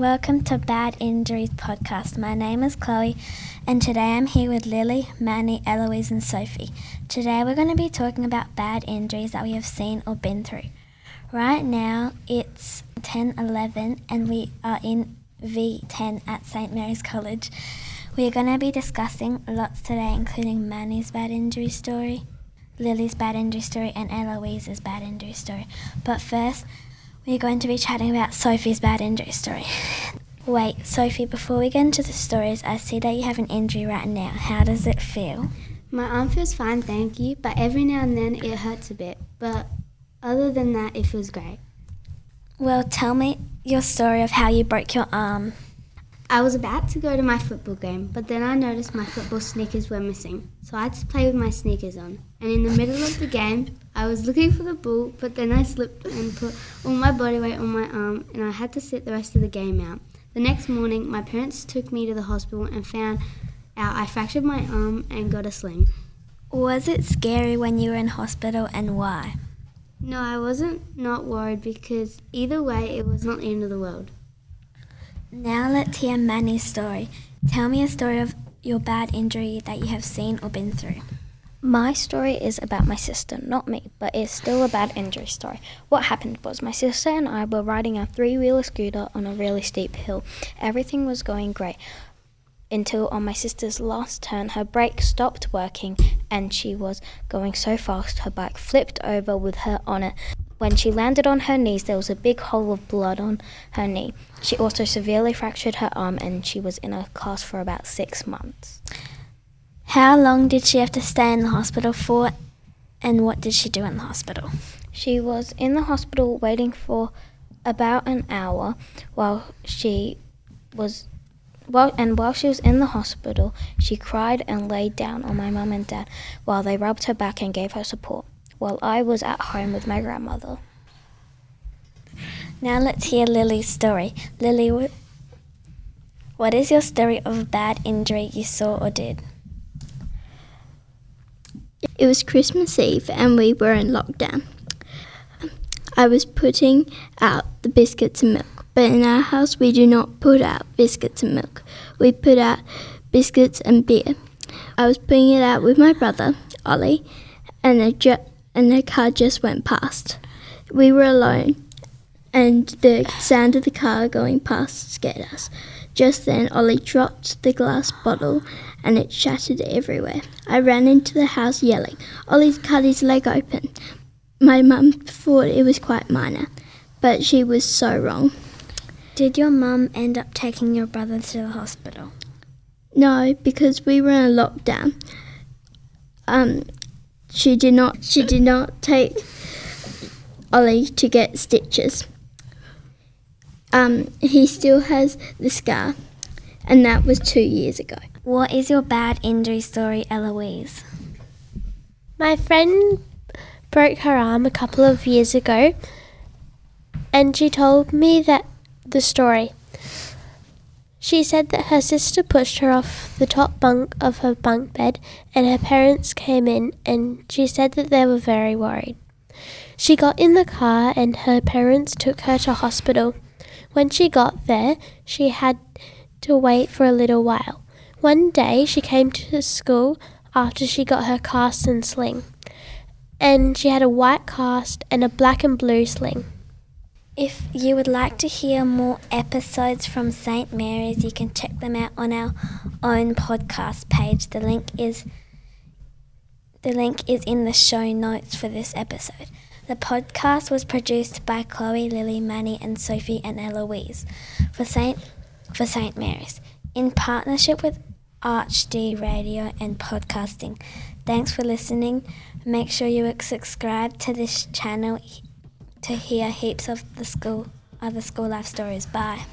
welcome to Bad Injuries Podcast. My name is Chloe, and today I'm here with Lilli, Manny, Eloise, and Sophie. Today we're going to be talking about bad injuries that we have seen or been through. Right now it's 10:11, and we are in V10 at St Mary's College. We are going to be discussing lots today, including Manny's bad injury story, Lilli's bad injury story, and Eloise's bad injury story. But first, we're going to be chatting about Sophie's bad injury story. Wait, Sophie, before we get into the stories, I see that you have an injury right now. How does it feel? My arm feels fine, thank you, but every now and then it hurts a bit. But other than that, it feels great. Well, tell me your story of how you broke your arm. I was about to go to my football game, but then I noticed my football sneakers were missing, so I had to play with my sneakers on. And in the middle of the game, I was looking for the ball, but then I slipped and put all my body weight on my arm, and I had to sit the rest of the game out. The next morning, my parents took me to the hospital and found out I fractured my arm and got a sling. Was it scary when you were in hospital and why? No, I wasn't not worried because either way, it was not the end of the world. Now let's hear Manny's story. Tell me a story of your bad injury that you have seen or been through. My story is about my sister, not me, but it's still a bad injury story. What happened was my sister and I were riding a three wheeler scooter on a really steep hill. Everything was going great until on my sister's last turn her brake stopped working and she was going so fast her bike flipped over with her on it. When she landed on her knees, there was a big hole of blood on her knee. She also severely fractured her arm and she was in a cast for about six months. How long did she have to stay in the hospital for, and what did she do in the hospital? She was in the hospital waiting for about an hour while she was well, and while she was in the hospital, she cried and laid down on my mum and dad while they rubbed her back and gave her support while I was at home with my grandmother. Now let's hear Lilli's story. Lilli, what is your story of a bad injury you saw or did? It was Christmas Eve and we were in lockdown. I was putting out the biscuits and milk, but in our house we do not put out biscuits and milk. We put out biscuits and beer. I was putting it out with my brother, Ollie, and a, ju- and a car just went past. We were alone, and the sound of the car going past scared us. Just then, Ollie dropped the glass bottle and it shattered everywhere. I ran into the house yelling, Ollie's cut his leg open. My mum thought it was quite minor, but she was so wrong. Did your mum end up taking your brother to the hospital? No, because we were in a lockdown. Um, she did not. She did not take Ollie to get stitches. Um, he still has the scar, and that was two years ago. What is your bad injury story, Eloise? My friend broke her arm a couple of years ago, and she told me that the story. She said that her sister pushed her off the top bunk of her bunk bed and her parents came in and she said that they were very worried. She got in the car and her parents took her to hospital. When she got there, she had to wait for a little while. One day she came to school after she got her cast and sling, and she had a white cast and a black and blue sling. If you would like to hear more episodes from St. Mary's, you can check them out on our own podcast page. The link is the link is in the show notes for this episode. The podcast was produced by Chloe, Lilli, Manny, and Sophie and Eloise for St. for St. Mary's in partnership with ArchD Radio and Podcasting. Thanks for listening. Make sure you subscribe to this channel to hear heaps of the school other school life stories. Bye.